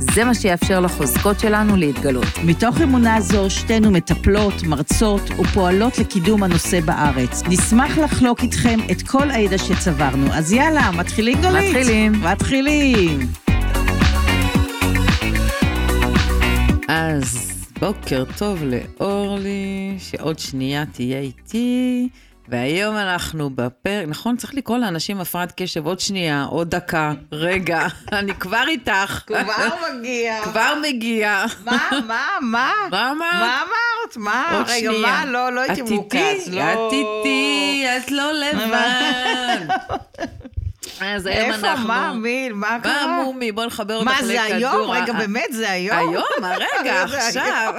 זה מה שיאפשר לחוזקות שלנו להתגלות. מתוך אמונה זו, שתינו מטפלות, מרצות ופועלות לקידום הנושא בארץ. נשמח לחלוק איתכם את כל הידע שצברנו. אז יאללה, מתחילים גלית? מתחילים. מתחילים. אז בוקר טוב לאורלי, שעוד שנייה תהיה איתי. והיום אנחנו בפרק, נכון? צריך לקרוא לאנשים הפרעת קשב עוד שנייה, עוד דקה, רגע, אני כבר איתך. כבר מגיע. כבר מגיע. מה, מה, מה? מה אמרת? מה אמרת? מה? עוד רגע. מה? לא, לא הייתי. איתי, לא. את איתי, את לא לבד. אז היום איפה, אנחנו... מה, מי, מה מה קרה? מומי? בוא נחבר אותך מה, לכדור. זה היום? רגע, באמת, זה היום? היום, הרגע, עכשיו.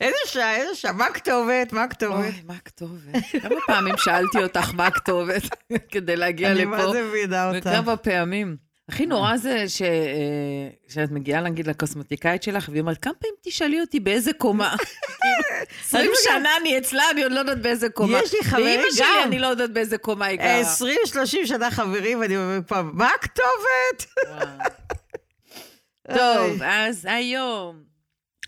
איזה שעה, איזה שעה, מה הכתובת? מה הכתובת? אוי, מה הכתובת? כמה פעמים שאלתי אותך מה הכתובת כדי להגיע אני לפה? מה זה מבינה אותה. וכמה פעמים. הכי נורא זה ש... אה, שאת מגיעה, נגיד, לקוסמטיקאית שלך, והיא אומרת, כמה פעמים תשאלי אותי באיזה קומה? כאילו, 20 שנה אני אצלה, אני עוד לא יודעת באיזה קומה. יש לי חברים ואימא שלי, גם. אני לא יודעת באיזה קומה היא גרה. 20-30 שנה חברים, ואני אומרת פעם, מה הכתובת? טוב, אז היום,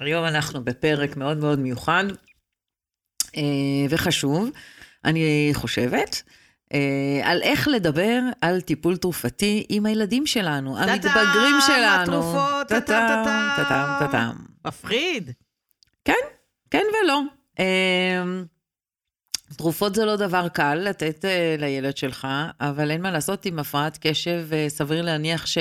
היום אנחנו בפרק מאוד מאוד מיוחד אה, וחשוב, אני חושבת, אה, על איך לדבר על טיפול תרופתי עם הילדים שלנו, המתבגרים שלנו. התרופות, טאטאם. טאטאם, טאטאם. מפחיד. כן ולא. אה, תרופות זה לא דבר קל לתת אה, לילד שלך, אבל אין מה לעשות עם הפרעת קשב, אה, סביר להניח ש...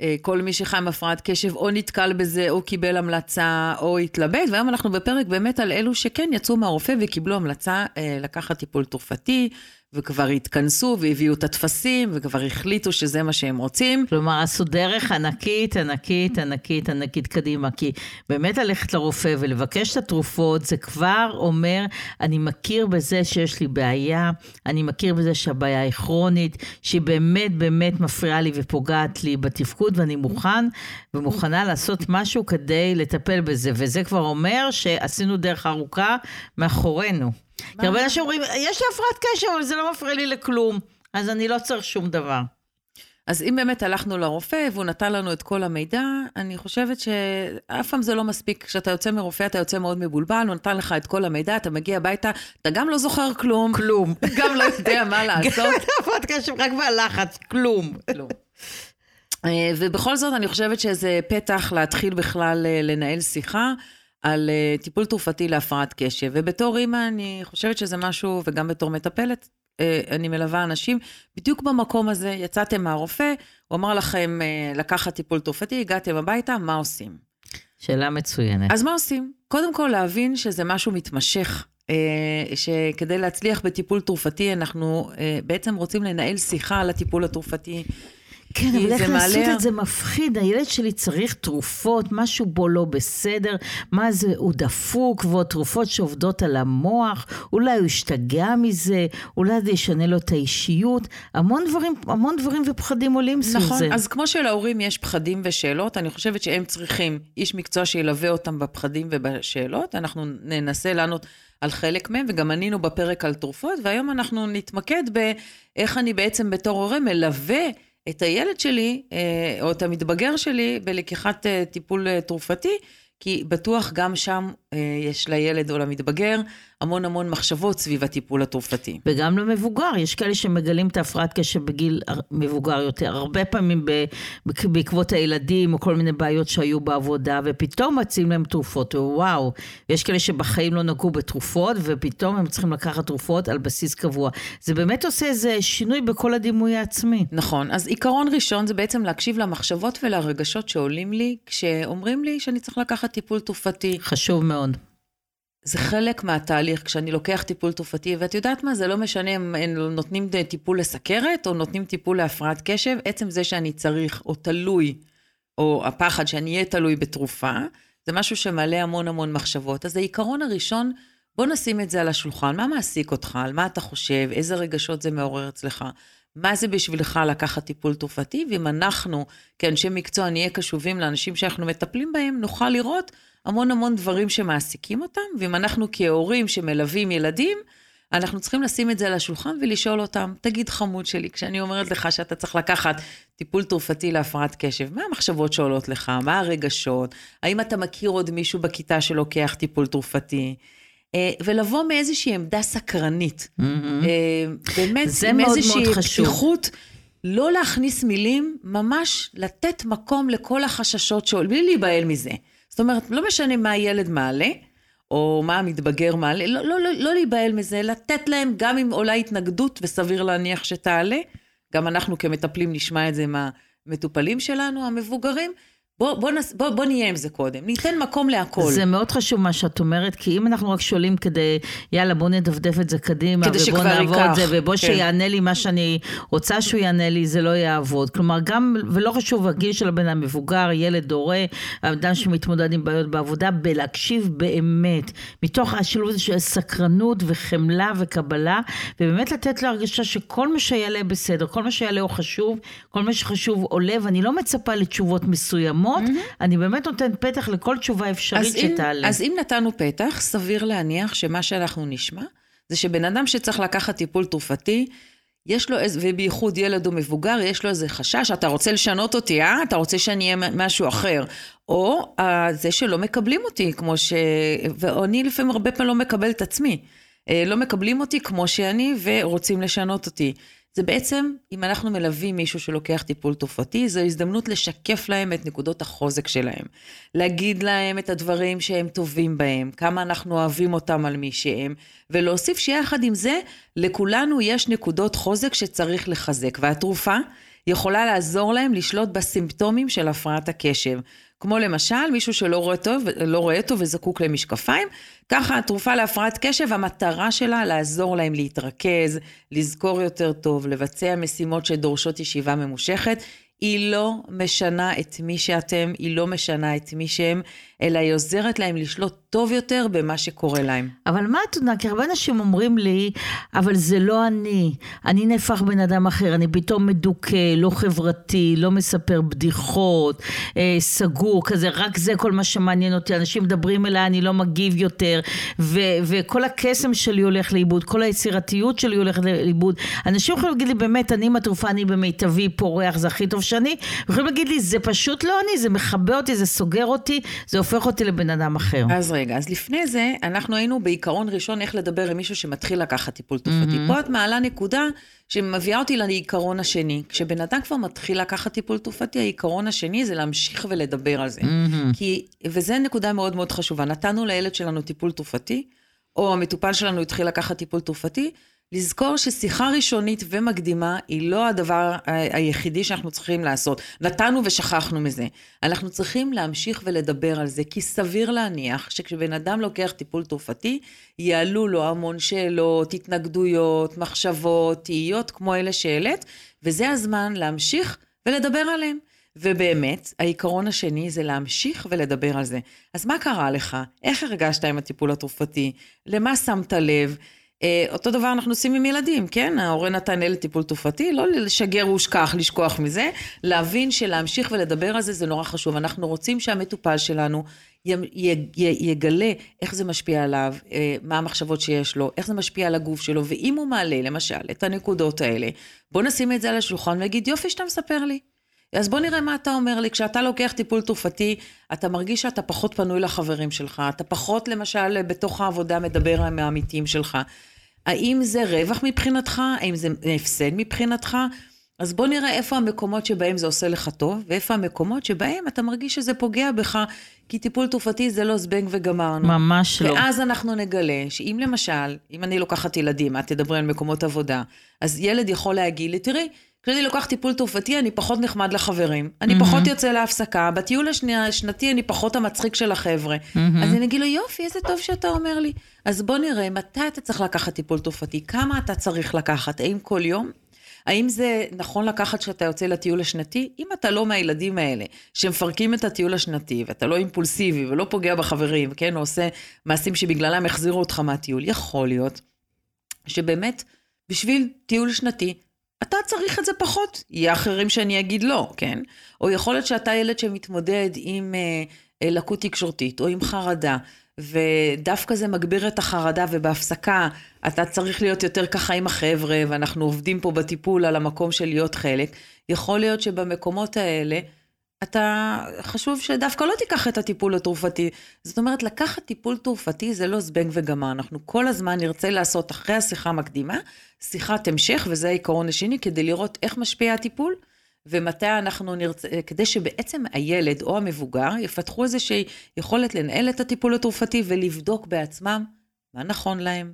אה, כל מי שחי עם הפרעת קשב או נתקל בזה, או קיבל המלצה, או התלבט, והיום אנחנו בפרק באמת על אלו שכן יצאו מהרופא וקיבלו המלצה אה, לקחת טיפול תרופתי, וכבר התכנסו והביאו את הטפסים, וכבר החליטו שזה מה שהם רוצים. כלומר, עשו דרך ענקית, ענקית, ענקית, ענקית קדימה, כי באמת ללכת לרופא ולבקש את התרופות, זה כבר אומר, אני מכיר בזה שיש לי בעיה, אני מכיר בזה שהבעיה היא כרונית, שהיא באמת באמת מפריעה לי ופוגעת לי בתפקוד, ואני מוכן ומוכנה לעשות משהו כדי לטפל בזה, וזה כבר אומר שעשינו דרך ארוכה מאחורינו. כי הרבה אנשים אומרים, יש לי הפרעת קשב, אבל זה לא מפריע לי לכלום, אז אני לא צריך שום דבר. אז אם באמת הלכנו לרופא והוא נתן לנו את כל המידע, אני חושבת שאף פעם זה לא מספיק. כשאתה יוצא מרופא אתה יוצא מאוד מבולבל, הוא נתן לך את כל המידע, אתה מגיע הביתה, אתה גם לא זוכר כלום. כלום. גם לא יודע מה לעשות. הפרעת קשב רק מהלחץ, כלום. כלום. אה, ובכל זאת, אני חושבת שזה פתח להתחיל בכלל אה, לנהל שיחה על אה, טיפול תרופתי להפרעת קשב. ובתור אימא, אני חושבת שזה משהו, וגם בתור מטפלת, אה, אני מלווה אנשים, בדיוק במקום הזה, יצאתם מהרופא, הוא אמר לכם אה, לקחת טיפול תרופתי, הגעתם הביתה, מה עושים? שאלה מצוינת. אז מה עושים? קודם כל להבין שזה משהו מתמשך. אה, שכדי להצליח בטיפול תרופתי, אנחנו אה, בעצם רוצים לנהל שיחה על הטיפול התרופתי. כן, אבל איך זה לעשות מעלה- את זה מפחיד, הילד שלי צריך תרופות, משהו בו לא בסדר, מה זה, הוא דפוק, ועוד תרופות שעובדות על המוח, אולי הוא השתגע מזה, אולי זה ישנה לו את האישיות, המון דברים, המון דברים ופחדים עולים סביב נכון, זה. אז כמו שלהורים יש פחדים ושאלות, אני חושבת שהם צריכים איש מקצוע שילווה אותם בפחדים ובשאלות. אנחנו ננסה לענות על חלק מהם, וגם ענינו בפרק על תרופות, והיום אנחנו נתמקד באיך אני בעצם בתור הורה מלווה את הילד שלי, אה, או את המתבגר שלי, בלקיחת אה, טיפול אה, תרופתי, כי בטוח גם שם יש לילד או למתבגר המון המון מחשבות סביב הטיפול התרופתי. וגם למבוגר, יש כאלה שמגלים את ההפרעת קשב בגיל מבוגר יותר, הרבה פעמים בעקבות הילדים או כל מיני בעיות שהיו בעבודה, ופתאום מציעים להם תרופות, וואו, יש כאלה שבחיים לא נגעו בתרופות, ופתאום הם צריכים לקחת תרופות על בסיס קבוע. זה באמת עושה איזה שינוי בכל הדימוי העצמי. נכון, אז עיקרון ראשון זה בעצם להקשיב למחשבות ולרגשות שעולים לי כשאומרים לי שאני צריך לקחת טיפול תרופתי. חשוב מאוד. זה חלק מהתהליך כשאני לוקח טיפול תרופתי, ואת יודעת מה, זה לא משנה אם נותנים טיפול לסכרת או נותנים טיפול להפרעת קשב, עצם זה שאני צריך או תלוי, או הפחד שאני אהיה תלוי בתרופה, זה משהו שמעלה המון המון מחשבות. אז העיקרון הראשון, בוא נשים את זה על השולחן, מה מעסיק אותך, על מה אתה חושב, איזה רגשות זה מעורר אצלך. מה זה בשבילך לקחת טיפול תרופתי, ואם אנחנו, כאנשי מקצוע, נהיה קשובים לאנשים שאנחנו מטפלים בהם, נוכל לראות המון המון דברים שמעסיקים אותם, ואם אנחנו כהורים שמלווים ילדים, אנחנו צריכים לשים את זה על השולחן ולשאול אותם, תגיד חמוד שלי, כשאני אומרת לך שאתה צריך לקחת טיפול תרופתי להפרעת קשב, מה המחשבות שעולות לך? מה הרגשות? האם אתה מכיר עוד מישהו בכיתה שלוקח טיפול תרופתי? אה, ולבוא מאיזושהי עמדה סקרנית. Mm-hmm. באמת, זה עם מאוד איזושהי מאוד חשוב. פתיחות, לא להכניס מילים, ממש לתת מקום לכל החששות שעולים, בלי להיבהל מזה. זאת אומרת, לא משנה מה הילד מעלה, או מה המתבגר מעלה, לא, לא, לא, לא להיבהל מזה, לתת להם, גם אם עולה התנגדות, וסביר להניח שתעלה, גם אנחנו כמטפלים נשמע את זה מהמטופלים שלנו, המבוגרים, בוא, בוא, נס, בוא, בוא נהיה עם זה קודם, ניתן מקום להכל. זה מאוד חשוב מה שאת אומרת, כי אם אנחנו רק שואלים כדי, יאללה, בוא נדפדף את זה קדימה, ובוא נעבור ייקח, את זה, ובוא כן. שיענה לי מה שאני רוצה שהוא יענה לי, זה לא יעבוד. כלומר, גם, ולא חשוב הגיל של הבן אדם, מבוגר, ילד, הורה, אדם שמתמודד עם בעיות בעבודה, בלהקשיב באמת, מתוך השילוב הזה של סקרנות וחמלה וקבלה, ובאמת לתת לו הרגשה שכל מה שיעלה בסדר, כל מה שיעלה הוא חשוב, כל מה שחשוב עולה, ואני לא מצפה לתשובות מסוימות, אני באמת נותנת פתח לכל תשובה אפשרית אז אם, שתעלה. אז אם נתנו פתח, סביר להניח שמה שאנחנו נשמע, זה שבן אדם שצריך לקחת טיפול תרופתי, יש לו איזה, ובייחוד ילד או מבוגר, יש לו איזה חשש, אתה רוצה לשנות אותי, אה? אתה רוצה שאני אהיה משהו אחר. או אה, זה שלא מקבלים אותי, כמו ש... ואני לפעמים הרבה פעמים לא מקבל את עצמי. אה, לא מקבלים אותי כמו שאני ורוצים לשנות אותי. זה בעצם, אם אנחנו מלווים מישהו שלוקח טיפול תרופתי, זו הזדמנות לשקף להם את נקודות החוזק שלהם. להגיד להם את הדברים שהם טובים בהם, כמה אנחנו אוהבים אותם על מי שהם, ולהוסיף שיחד עם זה, לכולנו יש נקודות חוזק שצריך לחזק. והתרופה יכולה לעזור להם לשלוט בסימפטומים של הפרעת הקשב. כמו למשל, מישהו שלא רואה טוב, לא רואה טוב וזקוק למשקפיים, ככה התרופה להפרעת קשב, המטרה שלה לעזור להם להתרכז, לזכור יותר טוב, לבצע משימות שדורשות ישיבה ממושכת. היא לא משנה את מי שאתם, היא לא משנה את מי שהם, אלא היא עוזרת להם לשלוט טוב יותר במה שקורה להם. אבל מה את עונה? כי הרבה אנשים אומרים לי, אבל זה לא אני, אני נהפך בן אדם אחר, אני פתאום מדוכא, לא חברתי, לא מספר בדיחות, אה, סגור, כזה, רק זה כל מה שמעניין אותי, אנשים מדברים אליי, אני לא מגיב יותר, ו- וכל הקסם שלי הולך לאיבוד, כל היצירתיות שלי הולכת לאיבוד. אנשים יכולים להגיד לי, באמת, אני עם התרופה, אני במיטבי, פורח, זה הכי טוב שאני, יכולים להגיד לי, זה פשוט לא אני, זה מכבה אותי, זה סוגר אותי, זה הופך אותי לבן אדם אחר. אז רגע, אז לפני זה, אנחנו היינו בעיקרון ראשון איך לדבר עם מישהו שמתחיל לקחת טיפול תרופתי. Mm-hmm. פה את מעלה נקודה שמביאה אותי לעיקרון השני. כשבן אדם כבר מתחיל לקחת טיפול תרופתי, העיקרון השני זה להמשיך ולדבר על זה. Mm-hmm. כי, וזו נקודה מאוד מאוד חשובה. נתנו לילד שלנו טיפול תרופתי, או המטופל שלנו התחיל לקחת טיפול תרופתי, לזכור ששיחה ראשונית ומקדימה היא לא הדבר היחידי שאנחנו צריכים לעשות. נתנו ושכחנו מזה. אנחנו צריכים להמשיך ולדבר על זה, כי סביר להניח שכשבן אדם לוקח טיפול תרופתי, יעלו לו המון שאלות, התנגדויות, מחשבות, תהיות כמו אלה שהעלית, וזה הזמן להמשיך ולדבר עליהם. ובאמת, העיקרון השני זה להמשיך ולדבר על זה. אז מה קרה לך? איך הרגשת עם הטיפול התרופתי? למה שמת לב? Uh, אותו דבר אנחנו עושים עם ילדים, כן? ההורה נתן ילד טיפול תרופתי, לא לשגר ושכח, לשכוח מזה, להבין שלהמשיך ולדבר על זה זה נורא חשוב. אנחנו רוצים שהמטופל שלנו י, י, י, יגלה איך זה משפיע עליו, uh, מה המחשבות שיש לו, איך זה משפיע על הגוף שלו, ואם הוא מעלה, למשל, את הנקודות האלה, בוא נשים את זה על השולחן ויגיד, יופי שאתה מספר לי. אז בוא נראה מה אתה אומר לי. כשאתה לוקח טיפול תרופתי, אתה מרגיש שאתה פחות פנוי לחברים שלך, אתה פחות, למשל, בתוך העבודה מדבר עם העמיתים שלך. האם זה רווח מבחינתך? האם זה הפסד מבחינתך? אז בוא נראה איפה המקומות שבהם זה עושה לך טוב, ואיפה המקומות שבהם אתה מרגיש שזה פוגע בך, כי טיפול תרופתי זה לא זבנג וגמרנו. ממש לא. ואז אנחנו נגלה שאם למשל, אם אני לוקחת ילדים, את תדברי על מקומות עבודה, אז ילד יכול להגיד לי, תראי, כשאני לוקח טיפול תרופתי, אני פחות נחמד לחברים. אני mm-hmm. פחות יוצא להפסקה. בטיול השנתי אני פחות המצחיק של החבר'ה. Mm-hmm. אז אני אגיד לו, יופי, איזה טוב שאתה אומר לי. אז בוא נראה, מתי אתה צריך לקחת טיפול תרופתי? כמה אתה צריך לקחת? האם כל יום? האם זה נכון לקחת כשאתה יוצא לטיול השנתי? אם אתה לא מהילדים האלה, שמפרקים את הטיול השנתי, ואתה לא אימפולסיבי ולא פוגע בחברים, כן, או עושה מעשים שבגללם החזירו אותך מהטיול, יכול להיות שבאמת, בשביל טיול שנתי, אתה צריך את זה פחות. יהיה אחרים שאני אגיד לא, כן? או יכול להיות שאתה ילד שמתמודד עם אה, אה, לקות תקשורתית, או עם חרדה, ודווקא זה מגביר את החרדה, ובהפסקה אתה צריך להיות יותר ככה עם החבר'ה, ואנחנו עובדים פה בטיפול על המקום של להיות חלק. יכול להיות שבמקומות האלה, אתה, חשוב שדווקא לא תיקח את הטיפול התרופתי. זאת אומרת, לקחת טיפול תרופתי זה לא זבנג וגמר. אנחנו כל הזמן נרצה לעשות אחרי השיחה המקדימה, שיחת המשך, וזה העיקרון השני, כדי לראות איך משפיע הטיפול, ומתי אנחנו נרצה, כדי שבעצם הילד או המבוגר יפתחו איזושהי יכולת לנהל את הטיפול התרופתי ולבדוק בעצמם מה נכון להם,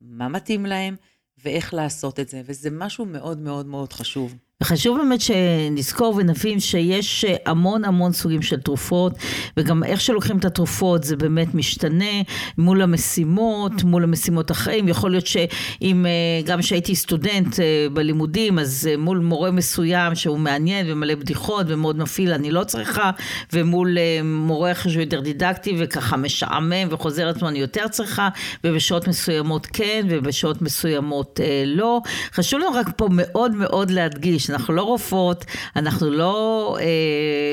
מה מתאים להם, ואיך לעשות את זה, וזה משהו מאוד מאוד מאוד חשוב. וחשוב באמת שנזכור ונבין שיש המון המון סוגים של תרופות, וגם איך שלוקחים את התרופות זה באמת משתנה מול המשימות, מול המשימות החיים. יכול להיות שאם, אה, גם כשהייתי סטודנט אה, בלימודים, אז אה, מול מורה מסוים שהוא מעניין ומלא בדיחות ומאוד מפעיל, אני לא צריכה, ומול מורה אחר שהוא יותר דידקטי וככה משעמם וחוזר עצמו, אני יותר צריכה, ובשעות מסוימות כן, ובשעות מסוימות לא. חשוב לנו רק פה מאוד מאוד להדגיש, אנחנו לא רופאות, אנחנו לא, אה,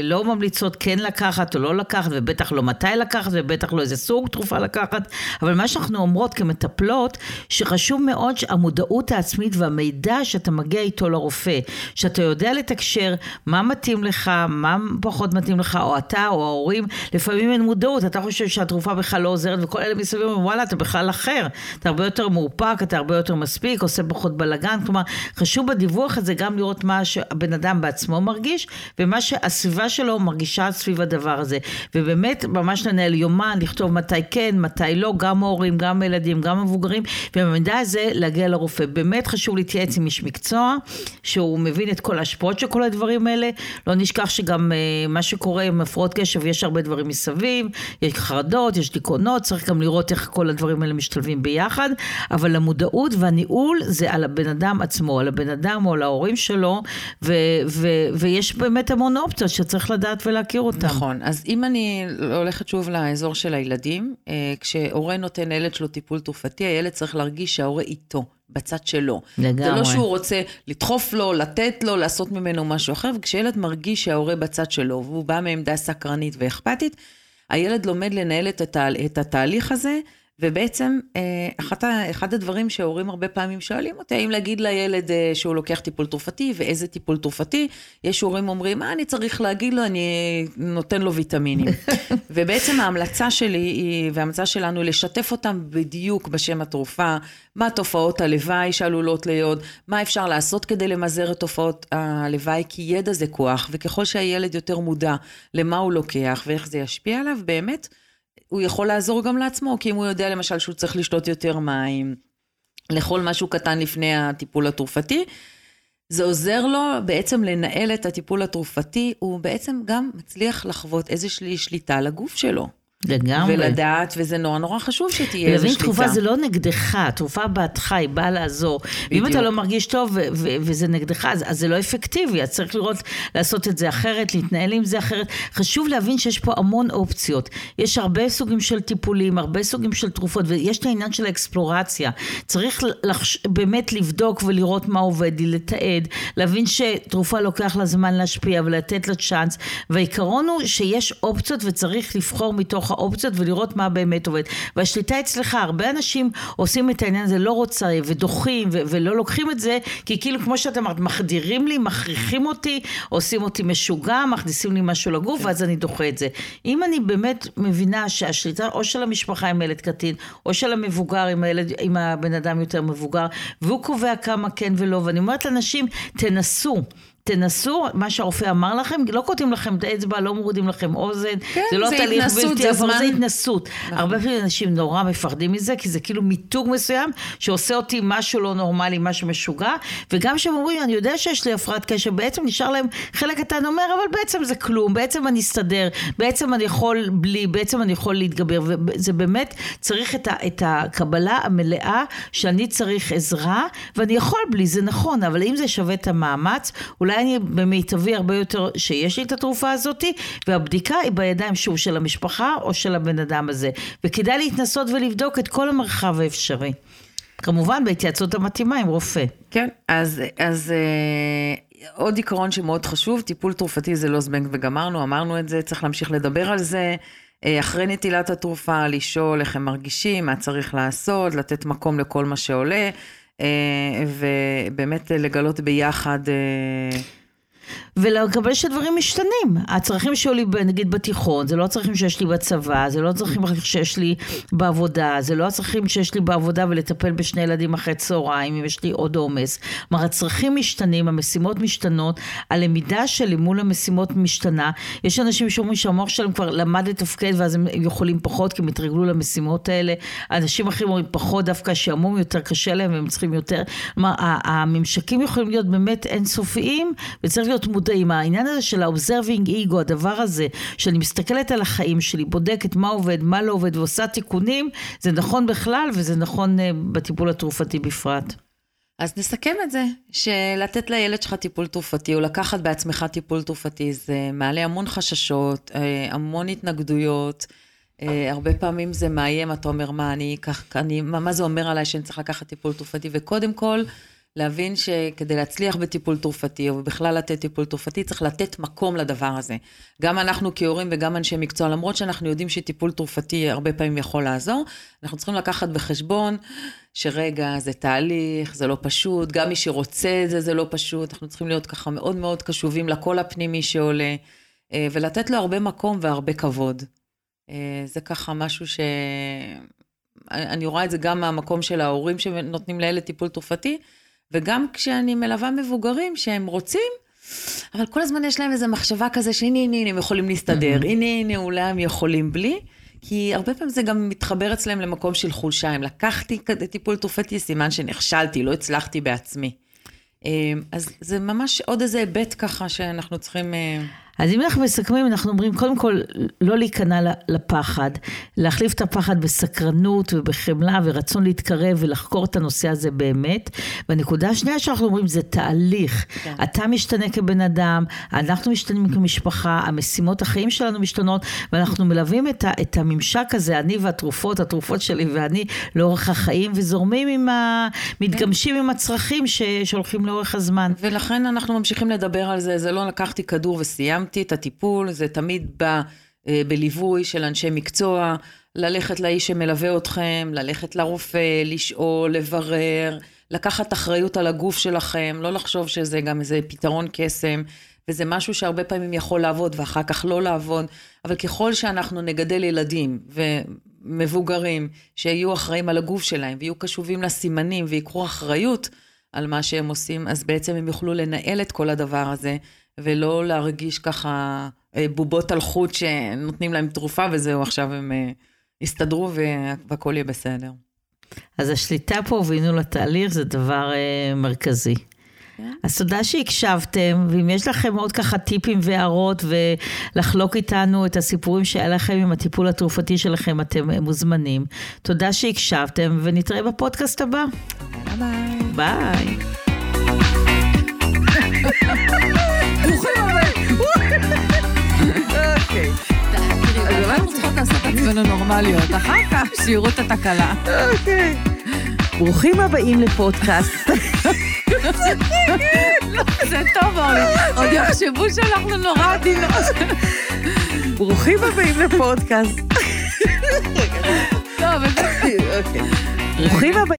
לא ממליצות כן לקחת או לא לקחת, ובטח לא מתי לקחת, ובטח לא איזה סוג תרופה לקחת, אבל מה שאנחנו אומרות כמטפלות, שחשוב מאוד שהמודעות העצמית והמידע שאתה מגיע איתו לרופא, שאתה יודע לתקשר מה מתאים לך, מה פחות מתאים לך, או אתה או ההורים, לפעמים אין מודעות, אתה חושב שהתרופה בכלל לא עוזרת, וכל אלה מסביב אומרים, וואלה, אתה בכלל אחר, אתה הרבה יותר מאופק, אתה הרבה יותר מספיק, עושה פחות בלאגן, כלומר, חשוב בדיווח הזה גם לראות מה שהבן אדם בעצמו מרגיש, ומה שהסביבה שלו מרגישה סביב הדבר הזה. ובאמת, ממש לנהל יומן, לכתוב מתי כן, מתי לא, גם ההורים, גם הילדים, גם המבוגרים, ובמידע הזה להגיע לרופא. באמת חשוב להתייעץ עם איש מקצוע, שהוא מבין את כל ההשפעות של כל הדברים האלה. לא נשכח שגם uh, מה שקורה עם הפרעות קשב, יש הרבה דברים מסביב, יש חרדות, יש דיכאונות, צריך גם לראות איך כל הדברים האלה משתלבים ביחד, אבל המודעות והניהול זה על הבן אדם עצמו, על הבן אדם או על ההורים שלו, ו- ו- ויש באמת המון אופציות שצריך לדעת ולהכיר אותן. נכון, אז אם אני הולכת שוב לאזור של הילדים, אה, כשהורה נותן לילד שלו טיפול תרופתי, הילד צריך להרגיש שההורה איתו. בצד שלו. לגמרי. זה לא שהוא רוצה לדחוף לו, לתת לו, לעשות ממנו משהו אחר, וכשילד מרגיש שההורה בצד שלו, והוא בא מעמדה סקרנית ואכפתית, הילד לומד לנהל את, התה, את התהליך הזה ובעצם, אה, אחת, אחד הדברים שהורים הרבה פעמים שואלים אותי, האם להגיד לילד אה, שהוא לוקח טיפול תרופתי, ואיזה טיפול תרופתי, יש הורים אומרים, מה אני צריך להגיד לו, אני נותן לו ויטמינים. ובעצם ההמלצה שלי, היא, וההמלצה שלנו, לשתף אותם בדיוק בשם התרופה, מה תופעות הלוואי שעלולות להיות, מה אפשר לעשות כדי למזער את תופעות הלוואי, כי ידע זה כוח, וככל שהילד יותר מודע למה הוא לוקח ואיך זה ישפיע עליו, באמת, הוא יכול לעזור גם לעצמו, כי אם הוא יודע למשל שהוא צריך לשתות יותר מים, לאכול משהו קטן לפני הטיפול התרופתי, זה עוזר לו בעצם לנהל את הטיפול התרופתי, הוא בעצם גם מצליח לחוות איזושהי שליטה על הגוף שלו. לגמרי. ולדעת, וזה נורא נורא חשוב שתהיה איזו ולהבין שליטה. תרופה זה לא נגדך, תרופה בעדך, היא באה לעזור. ואם אתה לא מרגיש טוב ו- ו- וזה נגדך, אז, אז זה לא אפקטיבי, אז צריך לראות, לעשות את זה אחרת, להתנהל עם זה אחרת. חשוב להבין שיש פה המון אופציות. יש הרבה סוגים של טיפולים, הרבה סוגים של תרופות, ויש את העניין של האקספלורציה. צריך לחש... באמת לבדוק ולראות מה עובד לי, לתעד, להבין שתרופה לוקח לה זמן להשפיע ולתת לה צ'אנס, והעיקרון הוא שיש אופציות וצריך לבחור מתוך האופציות ולראות מה באמת עובד. והשליטה אצלך, הרבה אנשים עושים את העניין הזה, לא רוצה ודוחים ו- ולא לוקחים את זה, כי כאילו כמו שאת אמרת, מחדירים לי, מכריחים אותי, עושים אותי משוגע, מכניסים לי משהו לגוף, ואז אני דוחה את זה. אם אני באמת מבינה שהשליטה או של המשפחה עם ילד קטין, או של המבוגר עם, הילד, עם הבן אדם יותר מבוגר, והוא קובע כמה כן ולא, ואני אומרת לאנשים, תנסו. תנסו, מה שהרופא אמר לכם, לא קוטעים לכם את האצבע, לא מורידים לכם אוזן, כן, זה לא זה תהליך בלתי זה עבור, זה התנסות. נכון. הרבה פעמים אנשים נורא מפחדים מזה, כי זה כאילו מיתוג מסוים, שעושה אותי משהו לא נורמלי, משהו משוגע, וגם כשהם אומרים, אני יודע שיש לי הפרעת קשב, בעצם נשאר להם חלק קטן אומר, אבל בעצם זה כלום, בעצם אני אסתדר, בעצם אני יכול בלי, בעצם אני יכול להתגבר, וזה באמת צריך את, ה, את הקבלה המלאה שאני צריך עזרה, ואני יכול בלי, זה נכון, אבל אם זה שווה את המאמץ, אולי אני במיטבי הרבה יותר שיש לי את התרופה הזאתי, והבדיקה היא בידיים שוב של המשפחה או של הבן אדם הזה. וכדאי להתנסות ולבדוק את כל המרחב האפשרי. כמובן בהתייעצות המתאימה עם רופא. כן, אז, אז אה, עוד עיקרון שמאוד חשוב, טיפול תרופתי זה לא זבנג וגמרנו, אמרנו את זה, צריך להמשיך לדבר על זה. אה, אחרי נטילת התרופה, לשאול איך הם מרגישים, מה צריך לעשות, לתת מקום לכל מה שעולה, ובאמת לגלות ביחד... ולקבל שדברים משתנים. הצרכים שעולים נגיד בתיכון, זה לא הצרכים שיש לי בצבא, זה לא הצרכים שיש לי בעבודה, זה לא הצרכים שיש לי בעבודה ולטפל בשני ילדים אחרי צהריים, אם יש לי עוד עומס. כלומר, הצרכים משתנים, המשימות משתנות, הלמידה שלי מול המשימות משתנה. יש אנשים שאומרים שהמוח שלהם כבר למד לתפקד ואז הם יכולים פחות כי הם התרגלו למשימות האלה. אנשים אחרים אומרים פחות, דווקא שעמום יותר קשה להם והם צריכים יותר. כלומר, הממשקים יכולים להיות באמת אינסופיים וצריך להיות מודעים. מודעים, העניין הזה של ה-observing ego, הדבר הזה, שאני מסתכלת על החיים שלי, בודקת מה עובד, מה לא עובד ועושה תיקונים, זה נכון בכלל וזה נכון אה, בטיפול התרופתי בפרט. אז נסכם את זה, שלתת לילד שלך טיפול תרופתי, או לקחת בעצמך טיפול תרופתי, זה מעלה המון חששות, אה, המון התנגדויות. אה, הרבה פעמים זה מאיים, אתה אומר, מה, אני אקח, מה זה אומר עליי שאני צריך לקחת טיפול תרופתי? וקודם כל, להבין שכדי להצליח בטיפול תרופתי, או בכלל לתת טיפול תרופתי, צריך לתת מקום לדבר הזה. גם אנחנו כהורים וגם אנשי מקצוע, למרות שאנחנו יודעים שטיפול תרופתי הרבה פעמים יכול לעזור, אנחנו צריכים לקחת בחשבון שרגע, זה תהליך, זה לא פשוט, גם מי שרוצה את זה, זה לא פשוט, אנחנו צריכים להיות ככה מאוד מאוד קשובים לקול הפנימי שעולה, אה, ולתת לו הרבה מקום והרבה כבוד. אה, זה ככה משהו ש... אני רואה את זה גם מהמקום של ההורים שנותנים לילד טיפול תרופתי, וגם כשאני מלווה מבוגרים שהם רוצים, אבל כל הזמן יש להם איזו מחשבה כזה שהנה, הנה, הנה, הם יכולים להסתדר. הנה, הנה, אולי הם יכולים בלי. כי הרבה פעמים זה גם מתחבר אצלם למקום של חולשה. אם לקחתי טיפול תרופתי, סימן שנכשלתי, לא הצלחתי בעצמי. אה, אז זה ממש עוד איזה היבט ככה שאנחנו צריכים... אז אם אנחנו מסכמים, אנחנו אומרים, קודם כל, לא להיכנע לפחד, להחליף את הפחד בסקרנות ובחמלה ורצון להתקרב ולחקור את הנושא הזה באמת. והנקודה השנייה שאנחנו אומרים, זה תהליך. כן. אתה משתנה כבן אדם, אנחנו משתנים כמשפחה, המשימות החיים שלנו משתנות, ואנחנו מלווים את, ה, את הממשק הזה, אני והתרופות, התרופות שלי ואני, לאורך החיים, וזורמים עם ה... מתגמשים. עם הצרכים ש, שהולכים לאורך הזמן. ולכן אנחנו ממשיכים לדבר על זה, זה לא לקחתי כדור וסיימתי. סיימתי את הטיפול, זה תמיד בא אה, בליווי של אנשי מקצוע, ללכת לאיש שמלווה אתכם, ללכת לרופא, לשאול, לברר, לקחת אחריות על הגוף שלכם, לא לחשוב שזה גם איזה פתרון קסם, וזה משהו שהרבה פעמים יכול לעבוד ואחר כך לא לעבוד, אבל ככל שאנחנו נגדל ילדים ומבוגרים שיהיו אחראים על הגוף שלהם ויהיו קשובים לסימנים ויקחו אחריות על מה שהם עושים, אז בעצם הם יוכלו לנהל את כל הדבר הזה ולא להרגיש ככה אה, בובות על חוט שנותנים להם תרופה וזהו, עכשיו הם אה, יסתדרו והכל יהיה בסדר. אז השליטה פה וניהול התהליך זה דבר אה, מרכזי. כן. אז תודה שהקשבתם, ואם יש לכם עוד ככה טיפים והערות ולחלוק איתנו את הסיפורים שהיה לכם עם הטיפול התרופתי שלכם, אתם מוזמנים. תודה שהקשבתם, ונתראה בפודקאסט הבא. ביי ביי. לעשות את עצמנו נורמליות, אחר כך שיראו את התקלה. אוקיי. ברוכים הבאים לפודקאסט. זה טוב. עוד יחשבו שאנחנו נורא עדינות. ברוכים הבאים לפודקאסט. טוב, אוקיי. ברוכים הבאים.